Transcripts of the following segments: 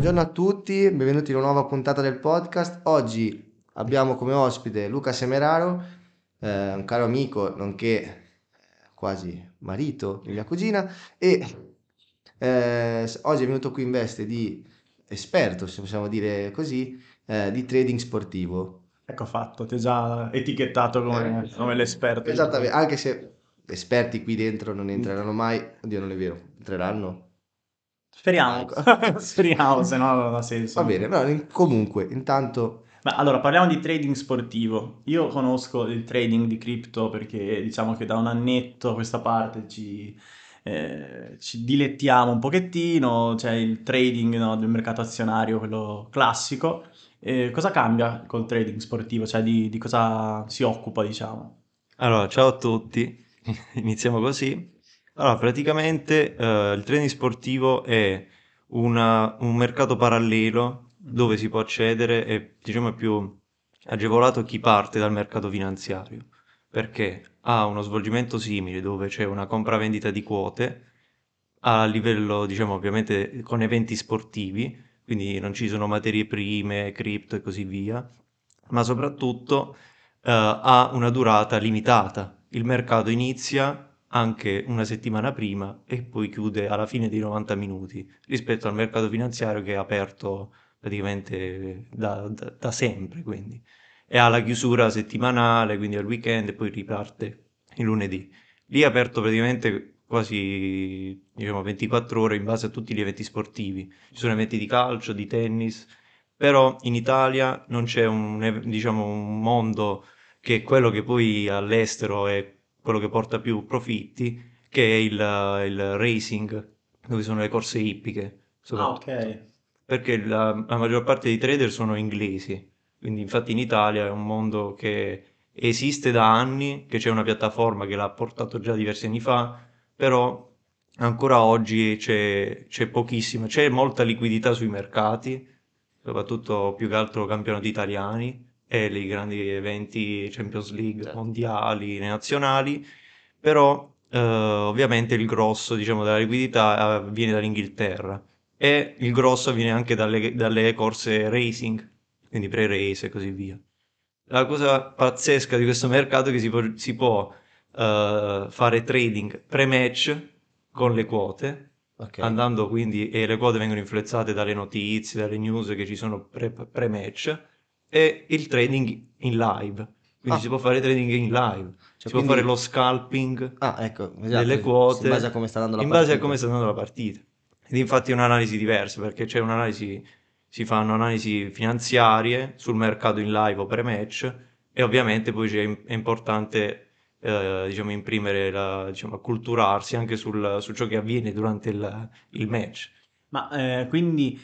buongiorno a tutti, benvenuti in una nuova puntata del podcast. Oggi abbiamo come ospite Luca Semeraro, eh, un caro amico, nonché eh, quasi marito di mia cugina, e eh, oggi è venuto qui in veste di esperto, se possiamo dire così, eh, di trading sportivo. Ecco fatto, ti ho già etichettato come, Eh, come l'esperto. Esattamente, anche se esperti qui dentro non entreranno mai, oddio non è vero, entreranno. Speriamo, speriamo, se no non ha senso. Va bene, però in- comunque, intanto Ma allora, parliamo di trading sportivo. Io conosco il trading di cripto perché diciamo che da un annetto a questa parte ci, eh, ci dilettiamo un pochettino, c'è il trading, no, del mercato azionario, quello classico. Eh, cosa cambia col trading sportivo? Cioè di, di cosa si occupa, diciamo? Allora, ciao a tutti, iniziamo così. Allora, praticamente eh, il trading sportivo è una- un mercato parallelo dove si può accedere e diciamo è più agevolato chi parte dal mercato finanziario, perché ha uno svolgimento simile dove c'è una compravendita di quote a livello, diciamo, ovviamente con eventi sportivi, quindi non ci sono materie prime, cripto e così via, ma soprattutto eh, ha una durata limitata. Il mercato inizia anche una settimana prima e poi chiude alla fine dei 90 minuti, rispetto al mercato finanziario che è aperto praticamente da, da- da sempre, quindi. E ha la chiusura settimanale, quindi al weekend e poi riparte il lunedì. Lì è aperto praticamente quasi, diciamo, 24 ore in base a tutti gli eventi sportivi. Ci sono eventi di calcio, di tennis, però in Italia non c'è un, diciamo, un mondo che è quello che poi all'estero è quello che porta più profitti, che è il, il racing, dove sono le corse ippiche, Ah, ok. Perché la, la maggior parte dei trader sono inglesi, quindi infatti in Italia è un mondo che esiste da anni, che c'è una piattaforma che l'ha portato già diversi anni fa, però ancora oggi c'è c'è pochissima, c'è molta liquidità sui mercati, soprattutto più che altro campionati italiani e i grandi eventi Champions League, Certo. mondiali, nazionali, però eh, ovviamente il grosso, diciamo, della liquidità eh, viene dall'Inghilterra e il grosso viene anche dalle, dalle corse racing, quindi pre-race e così via. La cosa pazzesca di questo mercato è che si può, si può, eh, fare trading pre-match con le quote, ok. andando quindi, e le quote vengono influenzate dalle notizie, dalle news che ci sono pre- pre-match, e il trading in live. Quindi Ah. si può fare trading in live, Cioè, si può quindi- fare lo scalping Ah, ecco, esatto, delle quote in base a come sta andando la in base a partita. come sta andando la partita. Ed infatti è un'analisi diversa perché c'è un'analisi, si fanno analisi finanziarie sul mercato in live o pre-match e ovviamente poi c'è- è importante eh, diciamo, imprimere, la, diciamo, acculturarsi anche sul, su ciò che avviene durante il, il match. Ma eh, quindi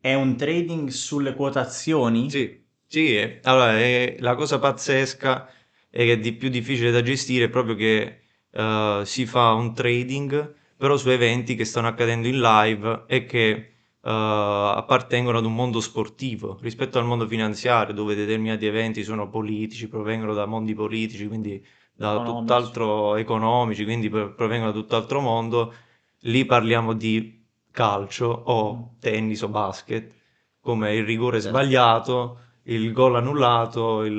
è un trading sulle quotazioni? Sì, sì, è- allora è- la cosa pazzesca e che è di più difficile da gestire è proprio che eh, si fa un trading però su eventi che stanno accadendo in live e che eh, appartengono ad un mondo sportivo rispetto al mondo finanziario dove determinati eventi sono politici, provengono da mondi politici, quindi da Economici. tutt'altro economici, quindi pro- provengono da tutt'altro mondo. Lì parliamo di calcio o tennis o basket, come il rigore sbagliato, il gol annullato, il,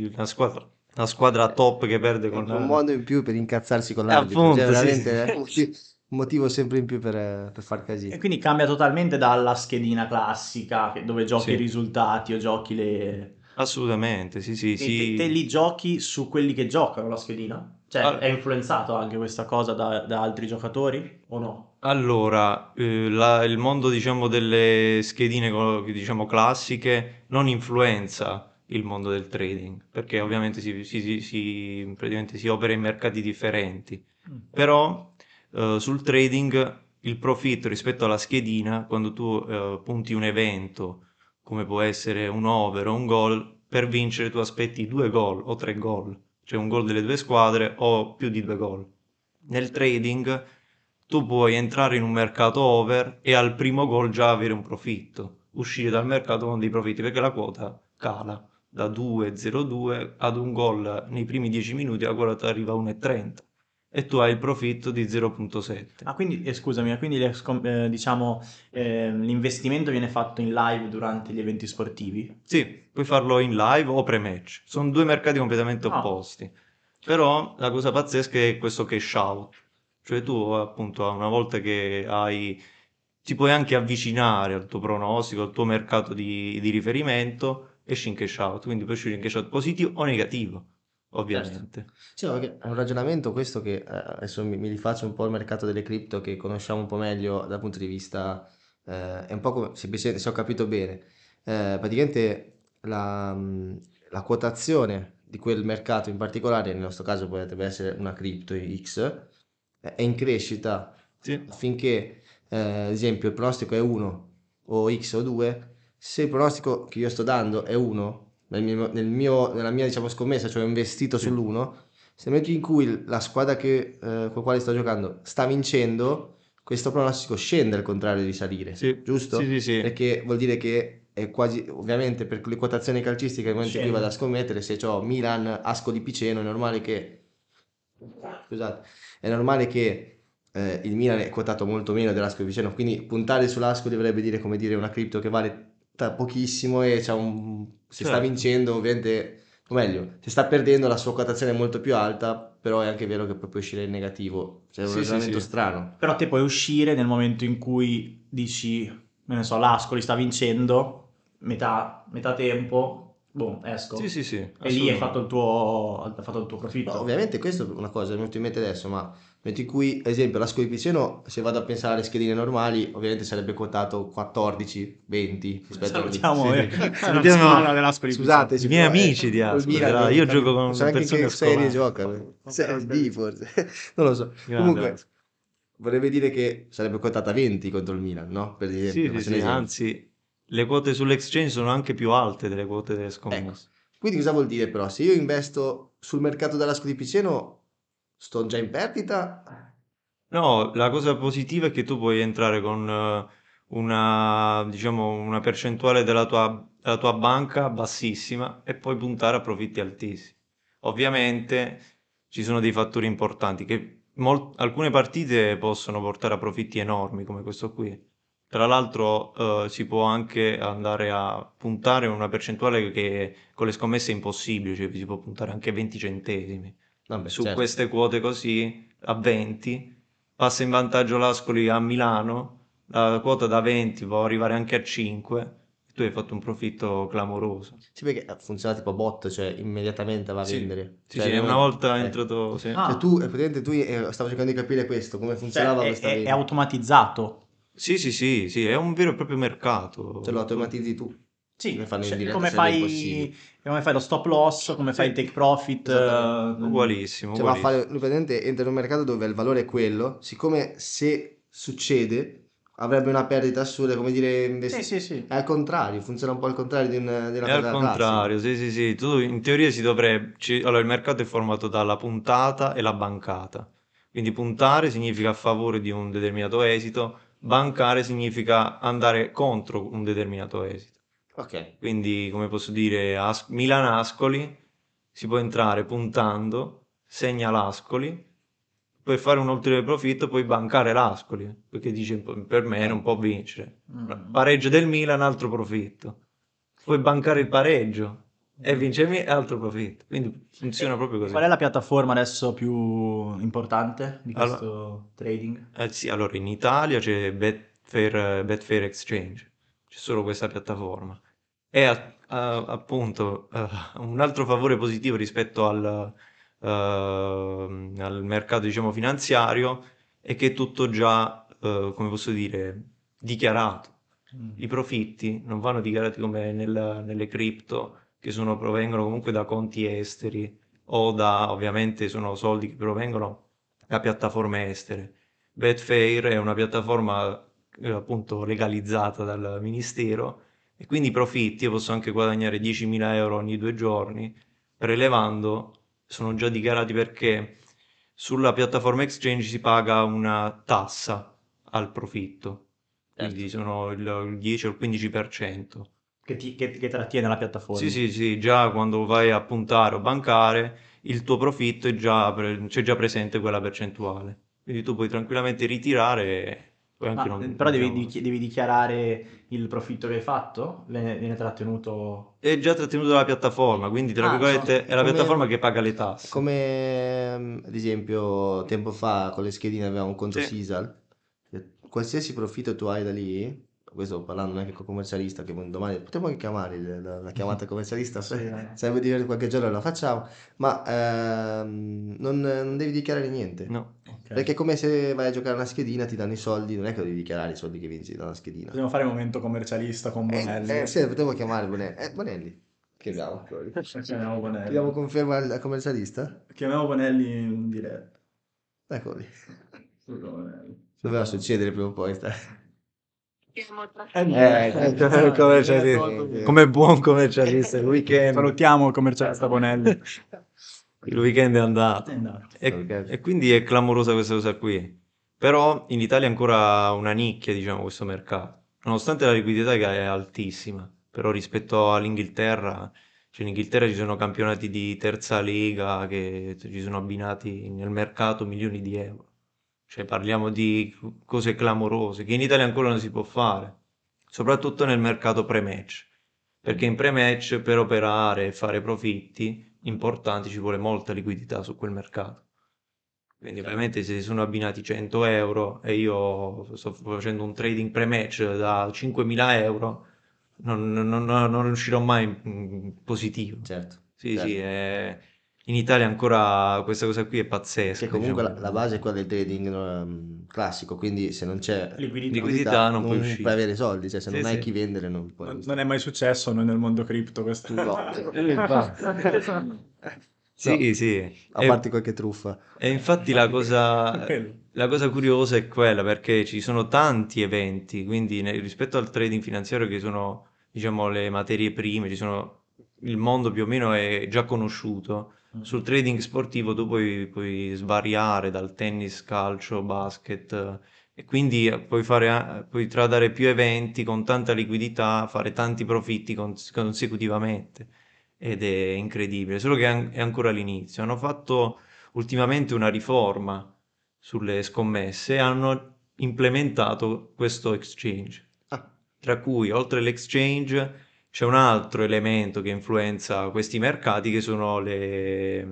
il- la squadra, la squadra top che perde con... un modo in più per incazzarsi con Eh, l'arbitro, appunto, cioè, sì, veramente sì. è un motivo, sempre in più per, eh, per far E casino. quindi cambia totalmente dalla schedina classica dove giochi Sì. i risultati o giochi le... Assolutamente, sì, sì, E te, sì. te li giochi su quelli che giocano la schedina? Cioè Allora- è influenzato anche questa cosa da, da altri giocatori o no? Allora, eh, la- il mondo, diciamo, delle schedine, co- diciamo, classiche non influenza il mondo del trading, perché ovviamente si, si- si- si- praticamente si opera in mercati differenti. Però eh, sul trading il profitto rispetto alla schedina, quando tu eh, punti un evento, come può essere un over o un gol, per vincere tu aspetti due gol o tre gol, cioè un gol delle due squadre o più di due gol. Nel trading tu puoi entrare in un mercato over e al primo gol già avere un profitto, uscire dal mercato con dei profitti perché la quota cala da 2,02 ad un gol nei primi 10 minuti la quota arriva a 1,30 e tu hai il profitto di 0.7. Ah, quindi, eh, scusami, quindi le eh, diciamo, eh, l'investimento viene fatto in live durante gli eventi sportivi? Sì, puoi farlo in live o pre-match. Sono due mercati completamente Ah. opposti. Però la cosa pazzesca è questo cash out. Cioè tu appunto una volta che hai... ti puoi anche avvicinare al tuo pronostico, al tuo mercato di, di riferimento, esci in cash out. Quindi puoi uscire in cash out positivo o negativo, ovviamente. Sì, no, perché è un ragionamento questo che eh, adesso mi, mi rifaccio un po' il mercato delle cripto che conosciamo un po' meglio dal punto di vista, eh, è un po' come, semplicemente se ho capito bene, eh, praticamente la, mh, la quotazione di quel mercato in particolare, nel nostro caso potrebbe essere una cripto X, è in crescita Sì. finché, eh, ad esempio, il pronostico è 1 o X o 2, se il pronostico che io sto dando è 1, nel mio, nel mio- nella mia diciamo, scommessa, cioè ho investito Sì. sull'1, se nel momento in cui la squadra che, eh, con quale sto giocando sta vincendo, questo pronostico scende al contrario di salire, Sì. giusto? Sì, sì, sì. Perché vuol dire che è quasi, ovviamente per le quotazioni calcistiche, nel momento in cui vado a scommettere, se ho Milan, Ascoli Piceno, è normale che, scusate, è normale che eh, il Milan è quotato molto meno dell'Ascoli Piceno, quindi puntare sull'Ascoli dovrebbe dire come dire una cripto che vale ta- pochissimo e c'ha un, se sta Certo. vincendo ovviamente, o meglio, se sta perdendo la sua quotazione è molto più alta, però è anche vero che può uscire in negativo, cioè è un Sì, sì, ragionamento sì. strano. Però te puoi uscire nel momento in cui dici, non ne so, l'Ascoli sta vincendo, metà, metà tempo, boh, esco. Sì, sì, sì. E lì hai fatto il tuo, hai fatto il tuo profitto. No, ovviamente questo è una cosa, mi è venuto in mente adesso, ma in cui, ad esempio, l'Ascoli Piceno, se vado a pensare alle schedine normali, ovviamente sarebbe quotato 14, 20 rispetto a Salutiamo Sì, eh, sì. la Salutiamo- squadra dell'Ascoli Scusate, I miei amici di dai, che- io gioco con persone che serie scovate. gioca, Serie B forse, non lo so. Grande Comunque, vorrebbe dire che sarebbe quotata 20 contro il Milan, no? Per esempio, Sì, sì, sì, esempio. anzi, le quote sull'exchange sono anche più alte delle quote delle Ecco. scommesse. Quindi cosa vuol dire però? Se io investo sul mercato dell'Ascoli Piceno, sto già in perdita? No, la cosa positiva è che tu puoi entrare con eh, una, diciamo, una percentuale della tua, della tua banca bassissima e poi puntare a profitti altissimi. Ovviamente ci sono dei fattori importanti che mol- alcune partite possono portare a profitti enormi come questo qui. Tra l'altro eh, si può anche andare a puntare una percentuale che con le scommesse è impossibile, cioè si può puntare anche 20 centesimi. Vabbè, Su certo. queste quote così a 20 passa in vantaggio l'Ascoli a Milano, la quota da 20 può arrivare anche a 5, tu hai fatto un profitto clamoroso. Sì, perché funziona tipo bot, cioè immediatamente va a Sì. vendere. Sì, Cioè, sì, una volta eh. entrato... sì. Ah. Cioè tu, praticamente tu, eh, stavo cercando di capire questo, come Cioè, funzionava è, questa è- è automatizzato. Sì, sì, sì, sì, è un vero e proprio mercato. Cioè lo automatizzi tu. Sì, Come fanno in cioè, come, fai, come fai lo stop loss, come fai il take profit. Eh, Ugualissimo, Cioè va a ugualissimo. fare, lui praticamente entra in un mercato dove il valore è quello, siccome se succede avrebbe una perdita assurda, come dire, investi- Sì, sì, sì. è al contrario, funziona un po' al contrario di, un, di una È al contrario, sì, sì, sì. Tu in teoria si dovrebbe... ci- Allora, il mercato è formato dalla puntata e la bancata. Quindi puntare significa a favore di un determinato esito, bancare significa andare contro un determinato esito. Ok, Quindi, come posso dire, As- Milan-Ascoli si può entrare puntando, segna l'Ascoli, puoi fare un ulteriore profitto, puoi bancare l'Ascoli, perché dice per me non può vincere. Mm. Pareggio del Milan, altro profitto. Puoi bancare il pareggio e vince il Milan, altro profitto. Quindi funziona proprio così. Qual è la piattaforma adesso più importante di Allora- questo trading? Eh sì, allora in Italia c'è Betfair, Betfair Exchange, c'è solo questa piattaforma. E a- a- appunto eh, un altro favore positivo rispetto al, ehm, al mercato diciamo finanziario è che è tutto già, eh, come posso dire, dichiarato. Mm. I profitti non vanno dichiarati come nel- nelle cripto, che sono- provengono comunque da conti esteri o da, ovviamente, sono soldi che provengono da piattaforme estere. Betfair è una piattaforma eh, appunto legalizzata dal ministero e quindi i profitti, io posso anche guadagnare 10.000 euro ogni due giorni, prelevando, sono già dichiarati perché sulla piattaforma exchange si paga una tassa al profitto, quindi sono il, il 10 o il 15%. Che, ti- che- che trattiene la piattaforma. Sì, sì, sì, già quando vai a puntare o bancare, il tuo profitto è già, pre- c'è già presente quella percentuale. Quindi tu puoi tranquillamente ritirare e poi anche Ma, non... però devi, diciamo- dichi- devi dichiarare il profitto che hai fatto? Viene, viene trattenuto... È già trattenuto dalla piattaforma, quindi tra Ah, virgolette no, è la come- piattaforma che paga le tasse. Come mm, ad esempio tempo fa con le schedine avevamo un conto Sì. Sisal, qualsiasi profitto tu hai da lì, questo parlando anche con commercialista, che domani potremmo anche chiamare la, la chiamata commercialista, Sì, eh. sarebbe qualche giorno la facciamo, ma ehm, non, non devi dichiarare niente. No. Ok. Perché è come se vai a giocare una schedina, ti danno i soldi, non è che devi dichiarare i soldi che vinci da una schedina. Possiamo fare il momento commercialista con Bonelli. Eh, eh, sì, potevo chiamare Bonelli. Eh, Bonelli. Chiamiamo. Chiamiamo Bonelli. Chiamiamo conferma al al commercialista? Chiamiamo Bonelli in diretta. Bonelli. Doveva succedere prima o poi. sta- Eh, il commercialista. Come buon commercialista, il weekend, Salutiamo il commercialista Bonelli. il weekend è andato. È andato. E, e quindi è clamorosa questa cosa qui. Però in Italia è ancora una nicchia, diciamo, questo mercato. Nonostante la liquidità che è altissima, però rispetto all'Inghilterra, cioè in Inghilterra ci sono campionati di terza lega che ci sono abbinati nel mercato milioni di euro. Cioè parliamo di cose clamorose che in Italia ancora non si può fare, soprattutto nel mercato pre-match. Perché in pre-match per operare e fare profitti importanti ci vuole molta liquidità su quel mercato. Quindi ovviamente se sono abbinati 100 euro e io sto facendo un trading pre-match da 5.000 euro, non, non- non- non riuscirò mai in, in positivo. Certo. Sì, certo. sì, è- in Italia ancora questa cosa qui è pazzesca. Che comunque la, diciamo. la base è quella del trading ehm, classico, quindi se non c'è Liquidità. Liquidità non puoi uscire. puoi avere soldi, cioè se Sì, non hai sì. chi vendere non puoi. Non, non è mai successo noi nel mondo cripto questo. No. Eh. Sì, sì. A E- parte qualche truffa. E infatti la cosa, la cosa curiosa è quella perché ci sono tanti eventi, quindi ne- rispetto al trading finanziario che sono, diciamo, le materie prime, ci sono, il mondo più o meno è già conosciuto. Sul trading sportivo tu puoi, puoi svariare dal tennis, calcio, basket eh, e quindi puoi fare, puoi tradare più eventi con tanta liquidità, fare tanti profitti cons- consecutivamente ed è incredibile, solo che è an- è ancora all'inizio. Hanno fatto ultimamente una riforma sulle scommesse e hanno implementato questo exchange, Ah, tra cui oltre all'exchange c'è un altro elemento che influenza questi mercati che sono le,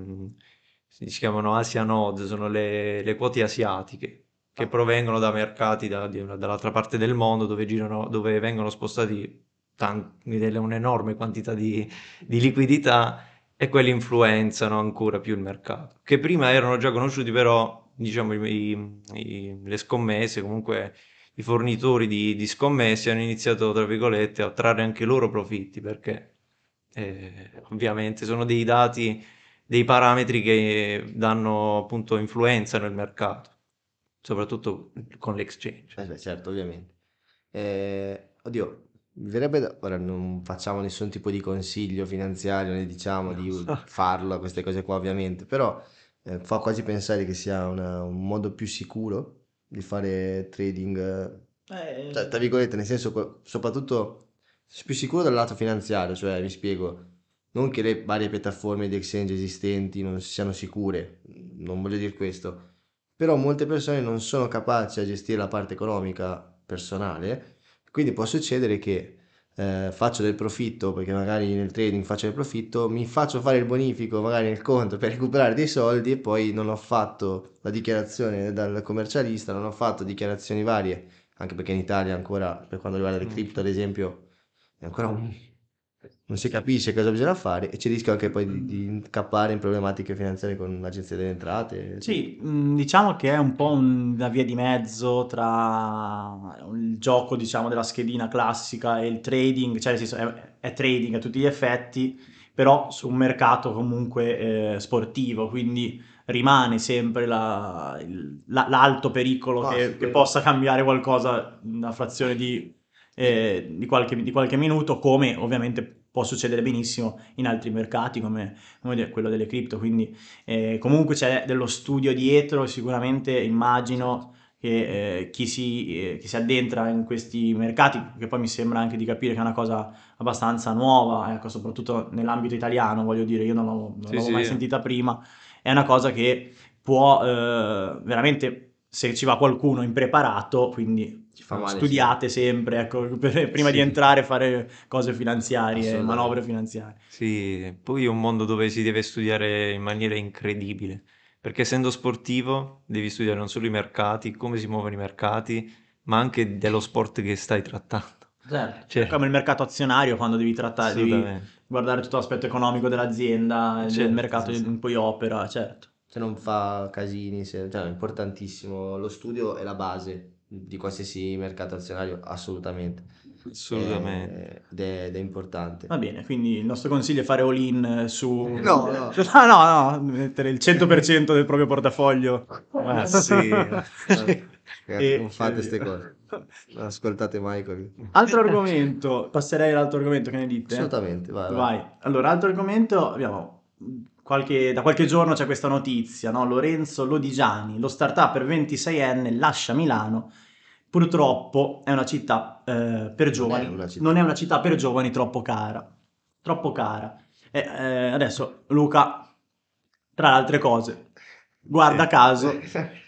si chiamano Asia Node, sono le, le quote asiatiche che provengono da mercati da- di- dall'altra parte del mondo dove girano, dove vengono spostati tan- delle- un'enorme quantità di, di liquidità e quelli influenzano ancora più il mercato, che prima erano già conosciuti però, diciamo, i- i- le scommesse, comunque i fornitori di, di scommesse hanno iniziato, tra virgolette, a trarre anche loro profitti, perché eh, ovviamente sono dei dati, dei parametri che danno appunto influenza nel mercato, soprattutto con l'exchange. eh beh, certo, ovviamente. Eh, oddio, mi verrebbe da... Ora non facciamo nessun tipo di consiglio finanziario, né diciamo di farlo, queste cose qua ovviamente, però eh, fa quasi pensare che sia una- un modo più sicuro di fare trading, eh, Eh, cioè, tra virgolette, nel senso, soprattutto più sicuro dal lato finanziario, cioè, vi spiego, non che le varie piattaforme di exchange esistenti non siano sicure, non voglio dire questo, però molte persone non sono capaci a gestire la parte economica personale, quindi può succedere che eh, faccio del profitto, perché magari nel trading faccio del profitto, mi faccio fare il bonifico magari nel conto per recuperare dei soldi e poi non ho fatto la dichiarazione dal commercialista, non ho fatto dichiarazioni varie, anche perché in Italia ancora, per quanto riguarda le cripto ad esempio, è ancora un... non si capisce cosa bisogna fare e c'è il rischio anche poi di, di incappare in problematiche finanziarie con l'agenzia delle entrate. Sì, mh, diciamo che è un po' una via di mezzo tra il gioco, diciamo, della schedina classica e il trading, cioè nel senso è, è trading a tutti gli effetti, però su un mercato comunque eh, sportivo, quindi rimane sempre la- la- l'alto pericolo Ah, che, che possa cambiare qualcosa una frazione di, eh, di qualche, di qualche minuto, come ovviamente può succedere benissimo in altri mercati come, come quello delle cripto, quindi eh, comunque c'è dello studio dietro, sicuramente immagino che eh, chi, si, eh, chi si addentra in questi mercati, che poi mi sembra anche di capire che è una cosa abbastanza nuova, ecco, soprattutto nell'ambito italiano, voglio dire, io non, l'ho, non Sì, sì. mai sentita prima, è una cosa che può eh, veramente, se ci va qualcuno impreparato, quindi male, studiate sempre, ecco, per- prima Sì. di entrare fare cose finanziarie, manovre finanziarie. Sì, poi è un mondo dove si deve studiare in maniera incredibile, perché essendo sportivo devi studiare non solo i mercati, come si muovono i mercati, ma anche dello sport che stai trattando. Certo, Cioè- come il mercato azionario quando devi trattare, devi guardare tutto l'aspetto economico dell'azienda, del Certo, mercato sì, sì. in cui opera, certo. Se non fa casini, se- cioè, è importantissimo. Lo studio è la base di qualsiasi mercato azionario, assolutamente. Assolutamente. Eh, ed, è, ed è importante. Va bene, quindi il nostro consiglio è fare all-in eh, su... No, no. Ah, no, no, mettere il 100% del proprio portafoglio. Ma sì. Ragazzi, E- non fate queste cose. Non ascoltate Michael. Altro argomento, passerei all'altro argomento, che ne dite? Assolutamente, vai, vai. Vai. Allora, altro argomento, abbiamo qualche, da qualche giorno c'è questa notizia, no? Lorenzo Lodigiani, lo startup per 26enne, lascia Milano. Purtroppo è una città eh, per giovani, una città. non è una città per giovani troppo cara, troppo cara. E, eh, adesso Luca, tra le altre cose, guarda Sì. caso,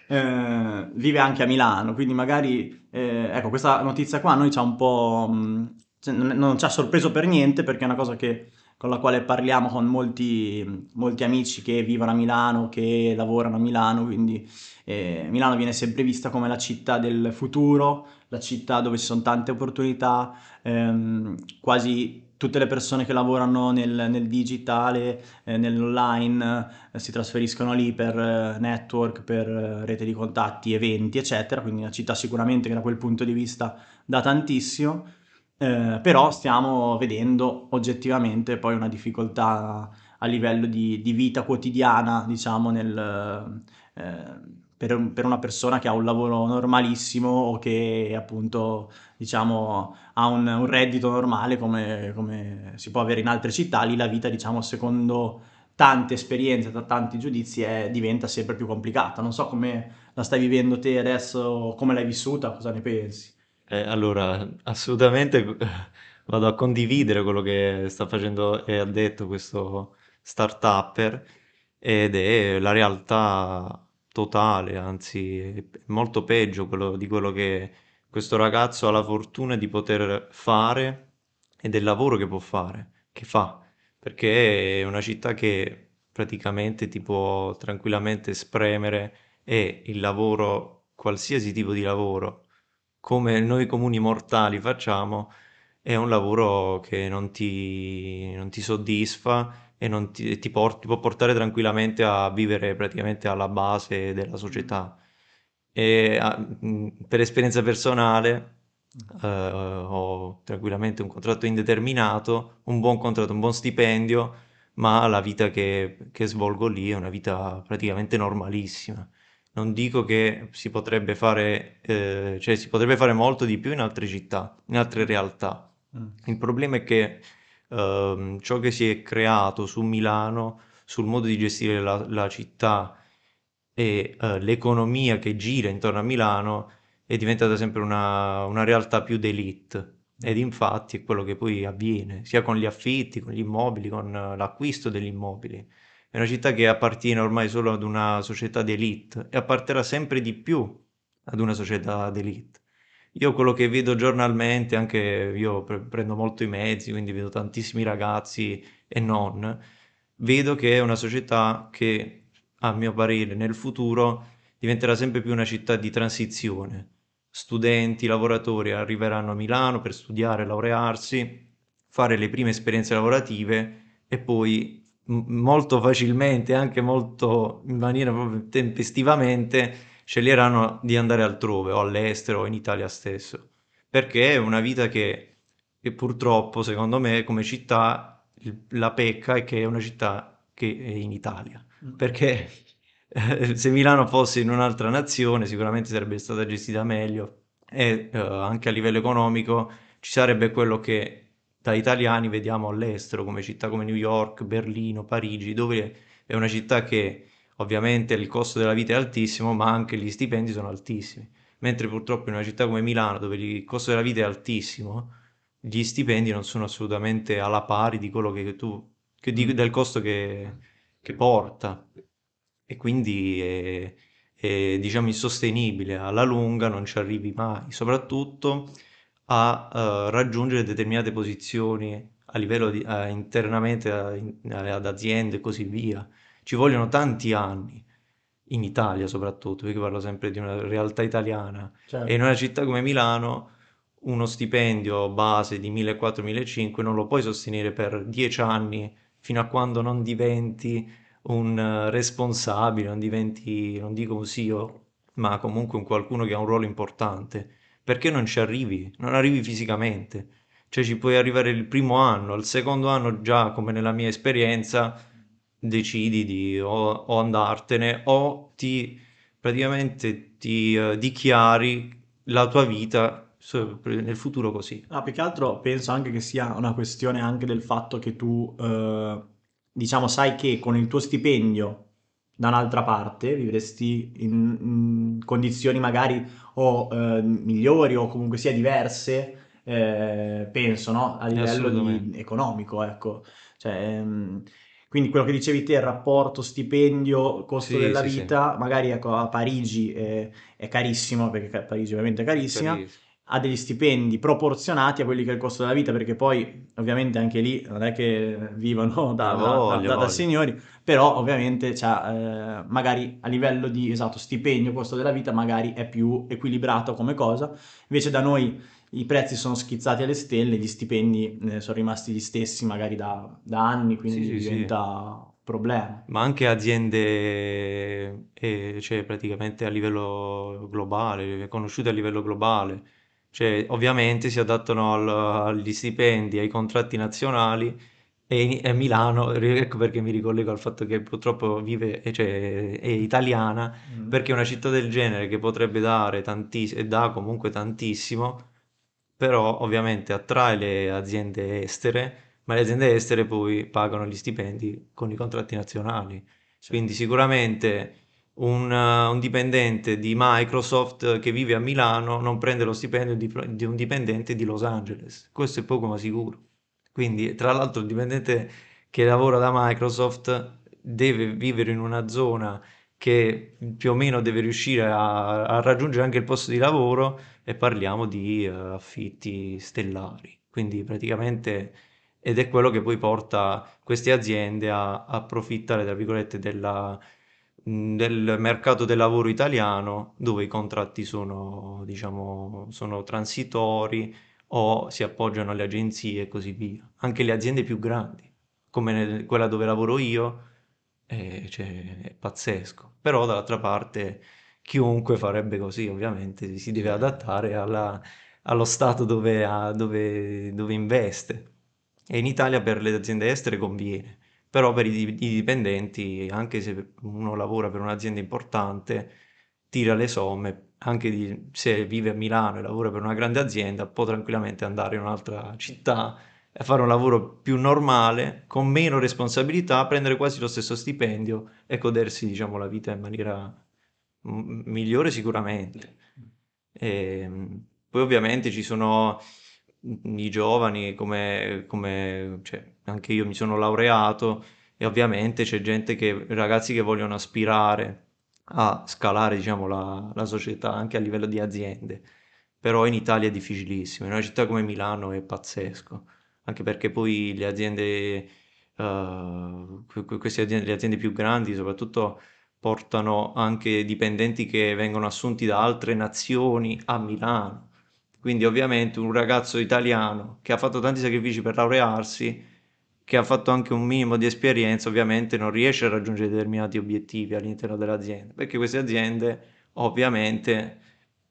eh, vive anche a Milano, quindi magari, eh, ecco, questa notizia qua a noi ci ha un po', mh, cioè, non, non ci ha sorpreso per niente perché è una cosa che, con la quale parliamo con molti, molti amici che vivono a Milano, che lavorano a Milano, quindi eh, Milano viene sempre vista come la città del futuro, la città dove ci sono tante opportunità, ehm, quasi tutte le persone che lavorano nel, nel digitale, eh, nell'online, eh, si trasferiscono lì per eh, network, per eh, rete di contatti, eventi, eccetera. Quindi una città sicuramente che da quel punto di vista dà tantissimo. Eh, però stiamo vedendo oggettivamente poi una difficoltà a livello di, di vita quotidiana, diciamo, nel, eh, per, per una persona che ha un lavoro normalissimo o che appunto, diciamo, ha un, un reddito normale come, come si può avere in altre città, lì la vita, diciamo, secondo tante esperienze, da tanti giudizi, è- diventa sempre più complicata. Non so come la stai vivendo te adesso, come l'hai vissuta, cosa ne pensi? Eh, allora, assolutamente vado a condividere quello che sta facendo e ha detto questo start-upper ed è la realtà totale, anzi è molto peggio quello- di quello che questo ragazzo ha la fortuna di poter fare e del lavoro che può fare, che fa, perché è una città che praticamente ti può tranquillamente spremere e il lavoro, qualsiasi tipo di lavoro come noi comuni mortali facciamo, è un lavoro che non ti, non ti soddisfa e non ti, ti por- ti può portare tranquillamente a vivere praticamente alla base della società. E ah, mh, per esperienza personale eh, ho tranquillamente un contratto indeterminato, un buon contratto, un buon stipendio, ma la vita che, che svolgo lì è una vita praticamente normalissima. Non dico che si potrebbe fare, eh, cioè si potrebbe fare molto di più in altre città, in altre realtà. Il problema è che ehm, ciò che si è creato su Milano, sul modo di gestire la, la città e eh, l'economia che gira intorno a Milano è diventata sempre una, una realtà più d'élite. Ed infatti è quello che poi avviene, sia con gli affitti, con gli immobili, con eh, l'acquisto degli immobili. È una città che appartiene ormai solo ad una società d'élite e apparterà sempre di più ad una società d'élite. Io quello che vedo giornalmente, anche io pre- prendo molto i mezzi, quindi vedo tantissimi ragazzi e non, vedo che è una società che, a mio parere, nel futuro diventerà sempre più una città di transizione. Studenti, lavoratori arriveranno a Milano per studiare, laurearsi, fare le prime esperienze lavorative e poi molto facilmente, anche molto in maniera proprio tempestivamente, sceglieranno di andare altrove o all'estero o in Italia stesso. Perché è una vita che, che purtroppo, secondo me, come città, il- la pecca è che è una città che è in Italia. Perché eh, se Milano fosse in un'altra nazione sicuramente sarebbe stata gestita meglio e eh, anche a livello economico ci sarebbe quello che da italiani vediamo all'estero come città come New York, Berlino, Parigi, dove è una città che ovviamente il costo della vita è altissimo, ma anche gli stipendi sono altissimi. mentre purtroppo in una città come Milano, dove il costo della vita è altissimo, gli stipendi non sono assolutamente alla pari di quello che tu, che di- del costo che, che porta. E quindi è, è, diciamo insostenibile, alla lunga non ci arrivi mai, soprattutto a eh, raggiungere determinate posizioni a livello di, eh, internamente a- in- ad aziende e così via. Ci vogliono tanti anni, in Italia soprattutto, perché parlo sempre di una realtà italiana. Certo. E in una città come Milano uno stipendio base di 1.400-1.500 non lo puoi sostenere per 10 anni fino a quando non diventi un eh, responsabile, non diventi, non dico un CEO, ma comunque un qualcuno che ha un ruolo importante. Perché non ci arrivi? Non arrivi fisicamente. Cioè ci puoi arrivare il primo anno, il secondo anno già, come nella mia esperienza, decidi di o, o andartene o ti praticamente ti eh, dichiari la tua vita nel futuro così. Ah, più che altro penso anche che sia una questione anche del fatto che tu, eh, diciamo, sai che con il tuo stipendio da un'altra parte vivresti in, in condizioni magari o eh, migliori o comunque sia diverse, eh, penso, no? A livello di- economico, ecco. Cioè, ehm, quindi quello che dicevi te, il rapporto stipendio, costo Sì, della sì, sì. vita, magari ecco, a Parigi è, è carissimo, perché Parigi ovviamente è carissima Capisco. Ha degli stipendi proporzionati a quelli che è il costo della vita, perché poi ovviamente anche lì non è che vivono da, Ah, da- da- da signori, però ovviamente eh, magari a livello di esatto, stipendio, costo della vita, magari è più equilibrato come cosa, invece da noi i prezzi sono schizzati alle stelle, gli stipendi eh, sono rimasti gli stessi magari da, da anni, quindi Sì, sì, sì. diventa un problema. Ma anche aziende, eh, cioè praticamente a livello globale, conosciute a livello globale, cioè ovviamente si adattano al- agli stipendi, ai contratti nazionali e, in- e Milano, ecco perché mi ricollego al fatto che purtroppo vive, eh, cioè, è italiana, Mm. perché una città del genere che potrebbe dare tantissimo, e dà comunque tantissimo, però ovviamente attrae le aziende estere, ma le aziende estere poi pagano gli stipendi con i contratti nazionali. Quindi sicuramente un, eh, un dipendente di Microsoft che vive a Milano non prende lo stipendio di, di un dipendente di Los Angeles. Questo è poco ma sicuro. Quindi, tra l'altro, il dipendente che lavora da Microsoft deve vivere in una zona che più o meno deve riuscire a, a raggiungere anche il posto di lavoro e parliamo di eh, affitti stellari. Quindi praticamente ed è quello che poi porta queste aziende a, a approfittare, tra virgolette, della, del mercato del lavoro italiano dove i contratti sono, diciamo, sono transitori o si appoggiano alle agenzie e così via. Anche le aziende più grandi, come nel- quella dove lavoro io, eh, cioè, è pazzesco. Però dall'altra parte chiunque farebbe così, ovviamente, si- deve adattare alla- allo stato dove, ha- dove- dove investe. E in Italia per le aziende estere conviene, però per i, di- i dipendenti, anche se uno lavora per un'azienda importante, tira le somme, anche di- se vive a Milano e lavora per una grande azienda, può tranquillamente andare in un'altra città e fare un lavoro più normale, con meno responsabilità, prendere quasi lo stesso stipendio e godersi, diciamo, la vita in maniera m- migliore sicuramente. E, poi ovviamente ci sono i giovani, come, come- cioè, anche io mi sono laureato e ovviamente c'è gente che, ragazzi che vogliono aspirare a scalare, diciamo, la, la società anche a livello di aziende. Però in Italia è difficilissimo, in una città come Milano è pazzesco, anche perché poi le aziende, queste aziende, le aziende più grandi soprattutto portano anche dipendenti che vengono assunti da altre nazioni a Milano. Quindi ovviamente un ragazzo italiano che ha fatto tanti sacrifici per laurearsi, che ha fatto anche un minimo di esperienza, ovviamente non riesce a raggiungere determinati obiettivi all'interno dell'azienda, perché queste aziende ovviamente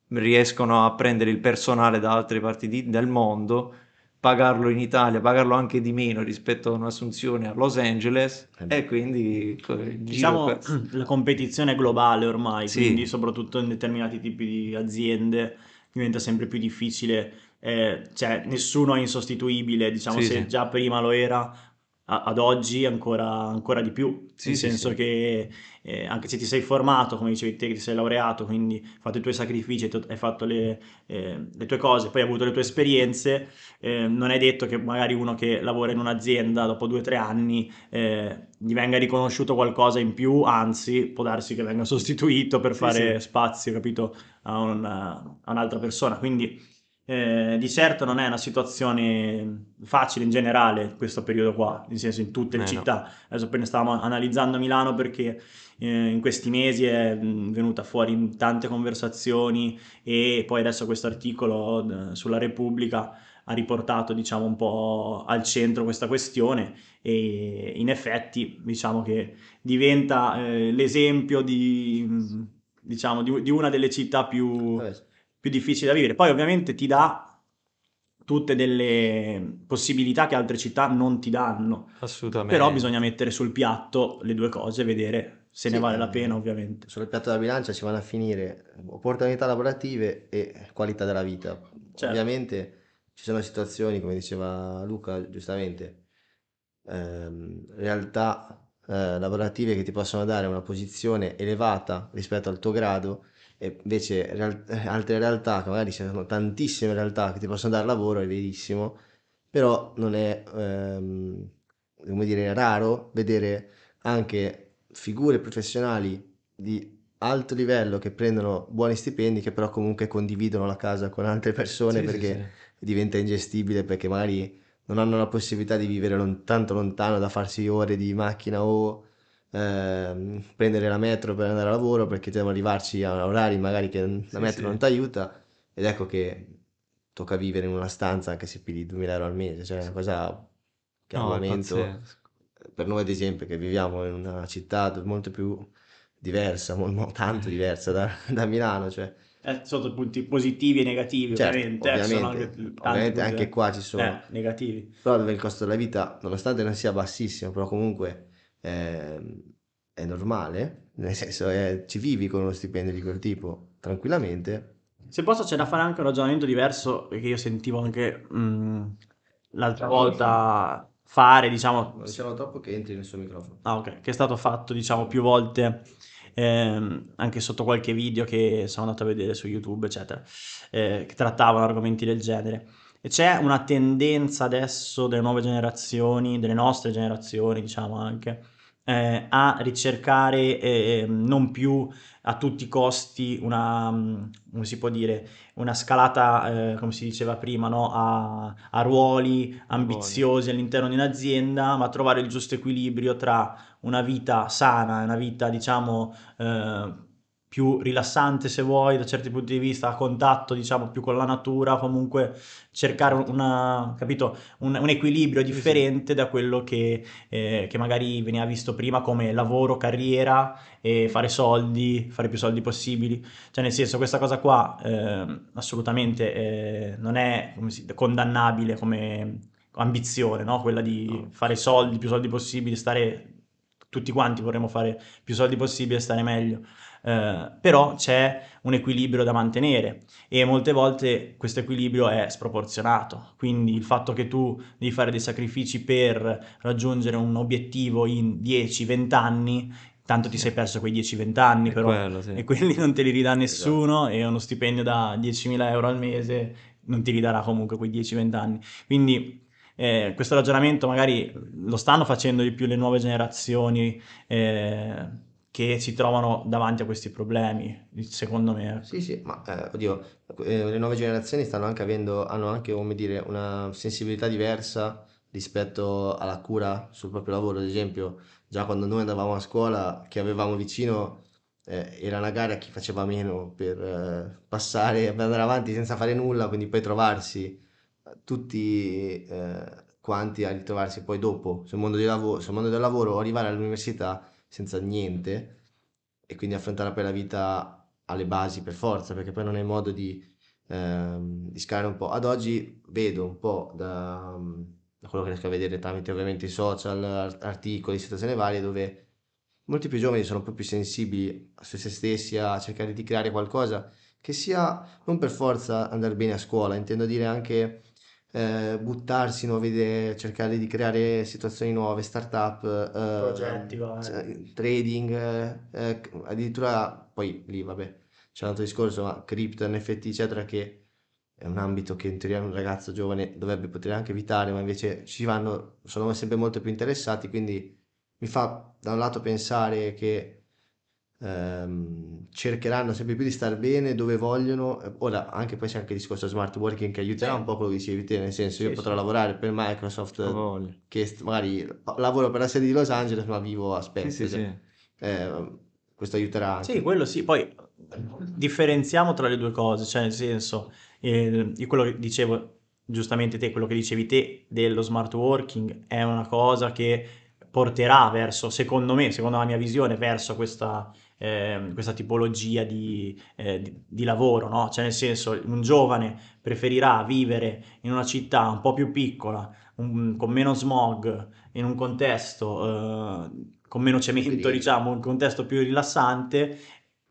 riescono a prendere il personale da altre parti di- del mondo, pagarlo in Italia, pagarlo anche di meno rispetto a un'assunzione a Los Angeles Eh e quindi Diciamo la competizione è globale ormai, Sì. quindi soprattutto in determinati tipi di aziende diventa sempre più difficile, eh, cioè nessuno è insostituibile, diciamo Sì, se sì. già prima lo era, a- ad oggi ancora, ancora di più, Sì, nel sì, senso sì. che eh, anche se ti sei formato, come dicevi te, che ti sei laureato, quindi hai fatto i tuoi sacrifici, hai to- hai fatto le, eh, le tue cose, poi hai avuto le tue esperienze, eh, non è detto che magari uno che lavora in un'azienda dopo due o tre anni eh, gli venga riconosciuto qualcosa in più, anzi può darsi che venga sostituito per fare spazio, capito, a, una- a un'altra persona. Quindi eh, di certo non è una situazione facile in generale questo periodo qua, nel senso in tutte le Eh, no. città. Adesso poi ne stavamo analizzando Milano perché eh, in questi mesi è mh, venuta fuori in tante conversazioni e poi adesso questo articolo eh, sulla Repubblica ha riportato diciamo un po' al centro questa questione e in effetti diciamo che diventa eh, l'esempio di, mh, diciamo, di, di una delle città più, Vabbè, più difficili da vivere. Poi ovviamente ti dà tutte delle possibilità che altre città non ti danno, Assolutamente. però bisogna mettere sul piatto le due cose e vedere se ne Sì, vale la pena ovviamente. Sul piatto della bilancia ci vanno a finire opportunità lavorative e qualità della vita. Certo. Ovviamente ci sono situazioni, come diceva Luca giustamente, ehm, realtà eh, lavorative che ti possono dare una posizione elevata rispetto al tuo grado e invece real- eh, altre realtà, che magari ci sono tantissime realtà che ti possono dare lavoro, è verissimo, però non è, ehm, come dire, raro vedere anche figure professionali di alto livello che prendono buoni stipendi che però comunque condividono la casa con altre persone Sì, sì, perché sì. diventa ingestibile perché magari non hanno la possibilità di vivere lon- tanto lontano da farsi ore di macchina o ehm, prendere la metro per andare a lavoro perché devono arrivarci a orari magari che la Sì, metro sì. non ti aiuta ed ecco che tocca vivere in una stanza anche se pigli 2000 euro al mese, cioè è una cosa che al No, è momento per noi ad esempio che viviamo in una città molto più diversa, mo- mo- tanto diversa da, da Milano, cioè Eh, sotto punti positivi e negativi certo, ovviamente, eh, sono anche ovviamente, ovviamente anche qua ci sono, Eh, negativi. però dove il costo della vita, nonostante non sia bassissimo, però comunque ehm, è normale, nel senso è- ci vivi con uno stipendio di quel tipo tranquillamente. Se posso c'è da fare anche un ragionamento diverso perché io sentivo anche mh, l'altra volta fare, diciamo, Diciamo troppo che entri nel suo microfono. Ah, ok, che è stato fatto, diciamo, più volte, ehm, anche sotto qualche video che sono andato a vedere su YouTube, eccetera, eh, che trattavano argomenti del genere. E c'è una tendenza adesso delle nuove generazioni, delle nostre generazioni, diciamo anche, eh, a ricercare eh, non più a tutti i costi una, dire, una scalata, eh, come si diceva prima, no? a, a ruoli ambiziosi all'interno di un'azienda, ma trovare il giusto equilibrio tra una vita sana e una vita, diciamo, eh, più rilassante se vuoi, da certi punti di vista, a contatto, diciamo, più con la natura, comunque cercare una, capito, un, un equilibrio differente da quello che, eh, che magari veniva visto prima come lavoro, carriera e fare soldi, fare più soldi possibili. Cioè, nel senso, questa cosa qua eh, assolutamente eh, non è come si- condannabile come ambizione, no? Quella di No. fare soldi, più soldi possibili, stare... Tutti quanti vorremmo fare più soldi possibile e stare meglio. Eh, però c'è un equilibrio da mantenere e molte volte questo equilibrio è sproporzionato. Quindi il fatto che tu devi fare dei sacrifici per raggiungere un obiettivo in 10-20 anni, tanto ti sei perso quei 10-20 anni, però quello, sì. e quelli non te li ridà nessuno e uno stipendio da 10.000 euro al mese non ti ridarà comunque quei 10-20 anni. Quindi eh, questo ragionamento magari lo stanno facendo di più le nuove generazioni eh, che si trovano davanti a questi problemi, secondo me. ecco. Sì, sì, ma eh, oddio, eh, le nuove generazioni anche avendo, hanno anche, come dire, una sensibilità diversa rispetto alla cura sul proprio lavoro. Ad esempio, già quando noi andavamo a scuola, che avevamo vicino, eh, era una gara chi faceva meno per eh, passare, per andare avanti senza fare nulla, quindi poi trovarsi tutti eh, quanti a ritrovarsi poi dopo sul mondo lavoro, sul mondo del lavoro o arrivare all'università senza niente e quindi affrontare poi la vita alle basi per forza, perché poi non hai modo di, ehm, di scalare un po'. Ad oggi vedo un po' da, da quello che riesco a vedere tramite ovviamente i social, art- articoli, situazioni varie, dove molti più giovani sono po' più sensibili su se stessi, a cercare di creare qualcosa che sia non per forza andare bene a scuola, intendo dire anche eh, buttarsi nuove idee, cercare di creare situazioni nuove, startup, eh, Progetti, cioè, trading, eh, eh, addirittura poi lì vabbè c'è un altro discorso, ma cripto, NFT eccetera che è un ambito che in teoria un ragazzo giovane dovrebbe poter anche evitare, ma invece ci vanno, sono sempre molto più interessati, quindi mi fa da un lato pensare che ehm, cercheranno sempre più di star bene dove vogliono. Eh, Ora, anche poi c'è anche il discorso smart working che aiuterà Sì. un po' quello che dicevi te, nel senso io Sì, potrò sì. lavorare per Microsoft, che magari lavoro per la sede di Los Angeles, ma vivo a Sì, sì, sì. Eh, questo aiuterà anche. Sì, quello sì, poi differenziamo tra le due cose, cioè nel senso, eh, io quello che dicevo, giustamente te, quello che dicevi te dello smart working è una cosa che porterà verso, secondo me, secondo la mia visione, verso questa, eh, questa tipologia di, eh, di- di lavoro, no? Cioè nel senso, un giovane preferirà vivere in una città un po' più piccola, un- con meno smog, in un contesto eh, con meno cemento, diciamo, un contesto più rilassante,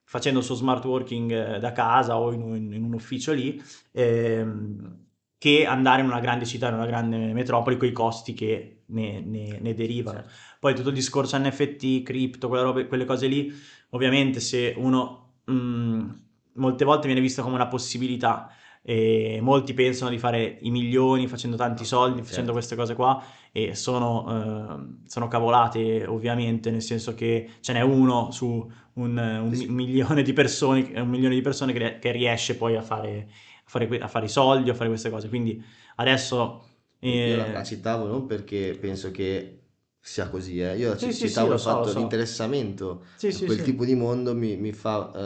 facendo il suo smart working eh, da casa o in un, in un ufficio lì, ehm, che andare in una grande città, in una grande metropoli, con i costi che ne, ne- ne derivano. Certo. Poi tutto il discorso NFT, cripto, quelle cose lì, ovviamente se uno mh, molte volte viene vista come una possibilità e molti pensano di fare i milioni facendo tanti soldi, certo. facendo queste cose qua e sono, eh, sono cavolate ovviamente, nel senso che ce n'è uno su un, un Sì, sì. mi- milione di persone, un milione di persone che, che riesce poi a fare, a, fare, a fare i soldi, a fare queste cose. Quindi adesso... Io la, eh, citavo non perché penso che sia così, eh. Io Sì, sì, sì, citavo so, lo fatto so. l'interessamento sì, a sì, quel sì. tipo di mondo mi, mi fa, eh,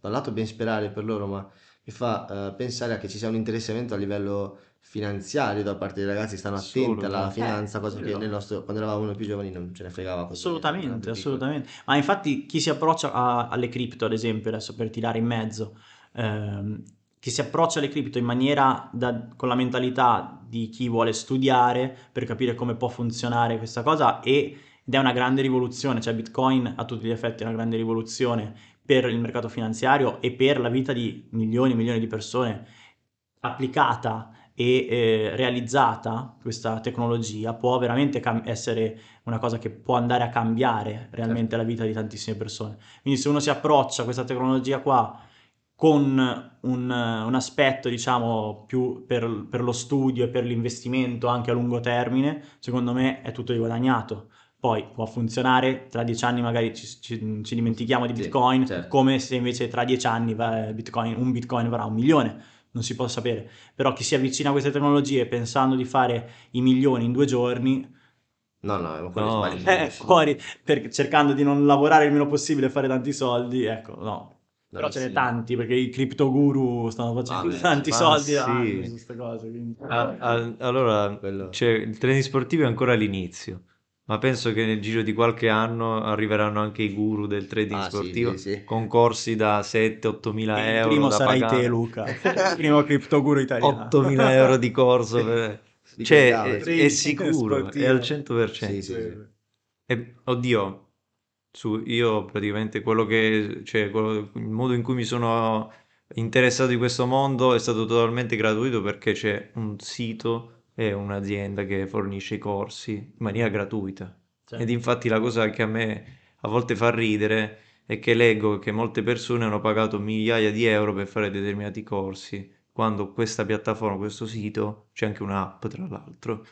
da un lato ben sperare per loro, ma mi fa eh, pensare a che ci sia un interessamento a livello finanziario da parte dei ragazzi, stanno attenti alla Assolutamente. finanza, cosa che nel nostro, quando eravamo noi più giovani non ce ne fregava così. eravamo Assolutamente, assolutamente. Ma infatti chi si approccia a- alle cripto, ad esempio, adesso per tirare in mezzo, ehm, chi si approccia alle cripto in maniera da- con la mentalità di chi vuole studiare per capire come può funzionare questa cosa e- ed è una grande rivoluzione, cioè Bitcoin a tutti gli effetti è una grande rivoluzione per il mercato finanziario e per la vita di milioni e milioni di persone applicata e eh, realizzata questa tecnologia può veramente cam- essere una cosa che può andare a cambiare realmente la vita di tantissime persone. Quindi se uno si approccia a questa tecnologia qua con un, un aspetto, diciamo, più per, per lo studio e per l'investimento anche a lungo termine, secondo me è tutto di guadagnato. Poi può funzionare, tra dieci anni magari ci, ci- ci dimentichiamo di Sì, Bitcoin, certo. come se invece tra dieci anni Bitcoin- un Bitcoin varrà un milione, non si può sapere. Però chi si avvicina a queste tecnologie pensando di fare i milioni in due giorni, No, no, ma quello No, sbagli. è fuori, perché cercando di non lavorare il meno possibile e fare tanti soldi, ecco, no. Però ce ne sì. tanti, perché i cripto guru stanno facendo Vabbè, tanti ma soldi sì. su queste cose. quindi- Ah, ah, allora, Quello- cioè, il training sportivo è ancora all'inizio, ma penso che nel giro di qualche anno arriveranno anche i guru del trading Ah, sportivo sì, sì. con corsi da 7-8 mila il euro primo da sarai pagare. te, Luca. il primo cripto guru italiano. 8.000 euro di corso per- cioè è, è sicuro Sportivo. è al 100% Sì, sì, sì. E, oddio su, io praticamente quello che cioè quello- il modo in cui mi sono interessato di questo mondo è stato totalmente gratuito perché c'è un sito e un'azienda che fornisce i corsi in maniera gratuita. Cioè, ed infatti la cosa che a me a volte fa ridere è che leggo che molte persone hanno pagato migliaia di euro per fare determinati corsi, quando questa piattaforma, questo sito, c'è anche un'app tra l'altro,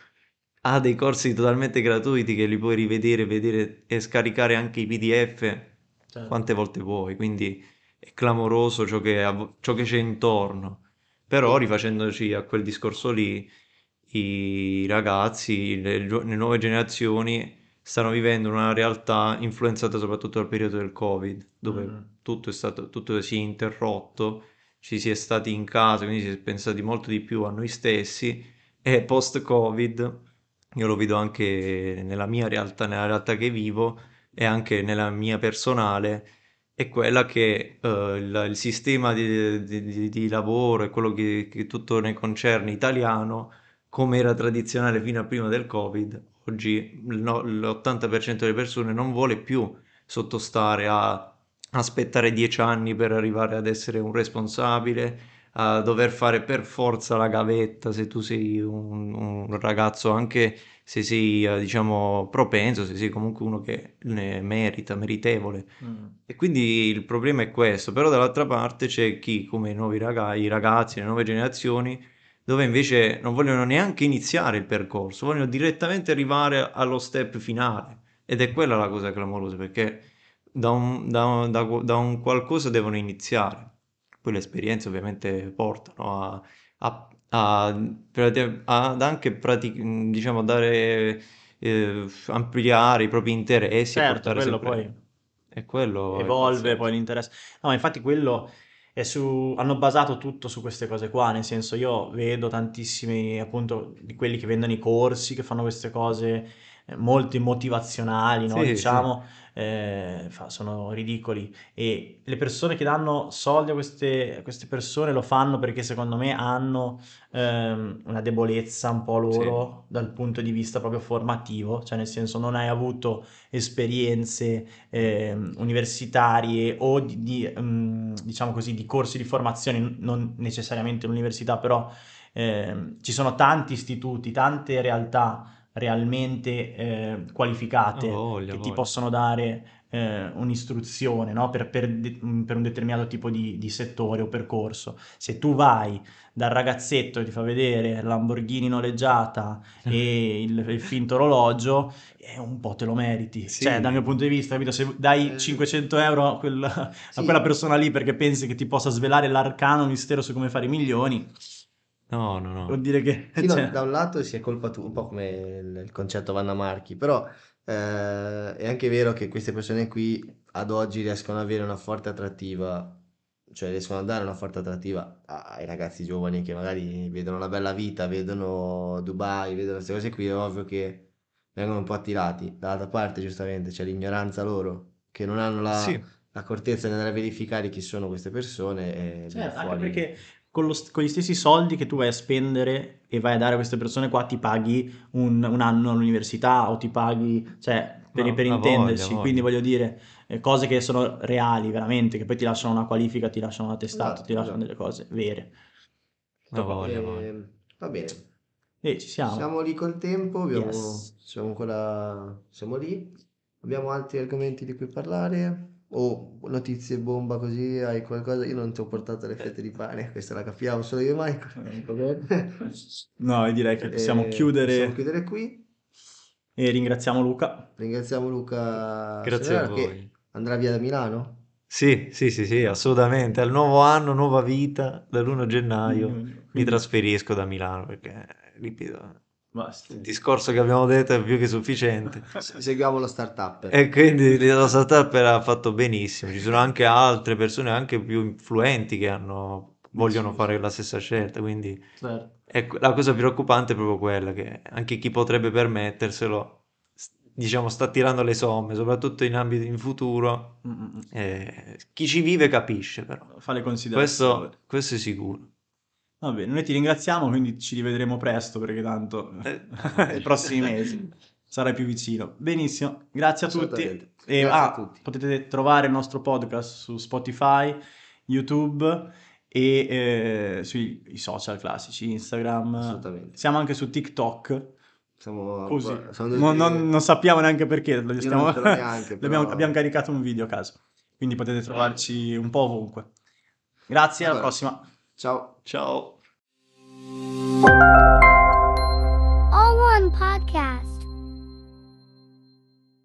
ha dei corsi totalmente gratuiti che li puoi rivedere, vedere e scaricare anche i PDF cioè, quante volte vuoi, quindi è clamoroso ciò che, av- ciò che c'è intorno. Però rifacendoci a quel discorso lì, i ragazzi, le, le nuove generazioni stanno vivendo una realtà influenzata soprattutto dal periodo del Covid, dove Mhm. tutto è stato, tutto si è interrotto, ci si è stati in casa, quindi si è pensati molto di più a noi stessi e post-Covid, io lo vedo anche nella mia realtà, nella realtà che vivo e anche nella mia personale, è quella che eh, il, il sistema di, di- di- lavoro e quello che, che tutto ne concerne italiano, come era tradizionale fino a prima del Covid, oggi no- l'80% delle persone non vuole più sottostare a aspettare dieci anni per arrivare ad essere un responsabile, a dover fare per forza la gavetta se tu sei un, un ragazzo anche se sei eh, diciamo propenso, se sei comunque uno che ne merita, meritevole. Mm. E quindi il problema è questo, però dall'altra parte c'è chi come i nuovi ragazzi, i ragazzi, le nuove generazioni dove invece non vogliono neanche iniziare il percorso, vogliono direttamente arrivare allo step finale. Ed è quella la cosa clamorosa, perché da un, da da- da un qualcosa devono iniziare. Poi le esperienze ovviamente portano a, a- a- ad anche prati- diciamo, dare, eh, ampliare i propri interessi, e Certo, quello poi E quello evolve poi l'interesse. No, ma infatti quello è su... hanno basato tutto su queste cose qua, nel senso io vedo tantissimi appunto di quelli che vendono i corsi, che fanno queste cose eh, molto motivazionali, no? Sì, sì. Eh, sono ridicoli. E le persone che danno soldi a queste, a queste persone lo fanno perché secondo me hanno ehm, una debolezza un po' loro dal punto di vista proprio formativo, cioè nel senso non hai avuto esperienze ehm, universitarie o di, di, ehm, diciamo così, di corsi di formazione, non necessariamente l'università, però ehm, ci sono tanti istituti, tante realtà realmente eh, qualificate Ha voglia, che ti voglia. possono dare eh, un'istruzione no? per, per de- per un determinato tipo di, di settore o percorso. Se tu vai dal ragazzetto che ti fa vedere la Lamborghini noleggiata e il, il finto orologio, eh, un po' te lo meriti. Sì. Cioè, dal mio punto di vista, capito? Se dai Eh, 500 euro a, quel- a Sì. quella persona lì perché pensi che ti possa svelare l'arcano mistero su come fare i milioni, No, no, no. vuol dire che... Sì, no, cioè, da un lato si è colpa tu, un po' come il, il concetto Vanna Marchi, però eh, è anche vero che queste persone qui ad oggi riescono ad avere una forte attrattiva, cioè riescono a dare una forte attrattiva ai ragazzi giovani che magari vedono la bella vita, vedono Dubai, vedono queste cose qui, è ovvio che vengono un po' attirati. Dall'altra parte, giustamente, c'è l'ignoranza loro, che non hanno la, Sì. l'accortezza nel verificare chi sono queste persone e Certo, anche perché con, lo con gli stessi soldi che tu vai a spendere e vai a dare a queste persone qua ti paghi un, un anno all'università o ti paghi, cioè, per, per ha intenderci, voglia, quindi voglia. voglio dire, eh, cose che sono reali veramente, che poi ti lasciano una qualifica, ti lasciano un attestato, Esatto, ti lasciano esatto. delle cose vere. Voglia, Eh, voglia. va bene. E ci siamo. Siamo lì col tempo, abbiamo- Yes. siamo ancora, siamo lì. Abbiamo altri argomenti di cui parlare? O notizie bomba così? Hai qualcosa? Io non ti ho portato le fette di pane, questa la capiamo solo io e Michael. No, io direi che possiamo Eh, chiudere possiamo chiudere qui. e ringraziamo Luca. Ringraziamo Luca Grazie a Semeraro che voi. andrà via da Milano. Sì, sì, sì, sì, assolutamente. Al nuovo anno, nuova vita, dall'1 gennaio mi Quindi trasferisco da Milano perché, ripeto, basta. il discorso che abbiamo detto è più che sufficiente. Seguiamo lo startup. E quindi la startup ha fatto benissimo. Ci sono anche altre persone, anche più influenti, che hanno, vogliono Sì, fare sì. la stessa scelta. Quindi Certo. ecco, la cosa preoccupante è proprio quella che anche chi potrebbe permetterselo, diciamo, sta tirando le somme, soprattutto in ambiti in futuro. Mm, mm, mm. Eh, chi ci vive capisce, però. Fa le considerazioni. Questo, questo è sicuro. Va bene, noi ti ringraziamo, quindi ci rivedremo presto perché tanto Eh. nei prossimi mesi sarai più vicino. Benissimo, grazie a tutti. E Grazie ah, a tutti. potete trovare il nostro podcast su Spotify, YouTube e eh, sui social classici, Instagram. Assolutamente. Siamo anche su TikTok, Siamo, così. siamo Non, non- non sappiamo neanche perché, stiamo- neanche, però- abbiamo caricato un video a caso, quindi potete trovarci un po' ovunque. Grazie, alla Allora. prossima. Ciao. Ciao. All One Podcast.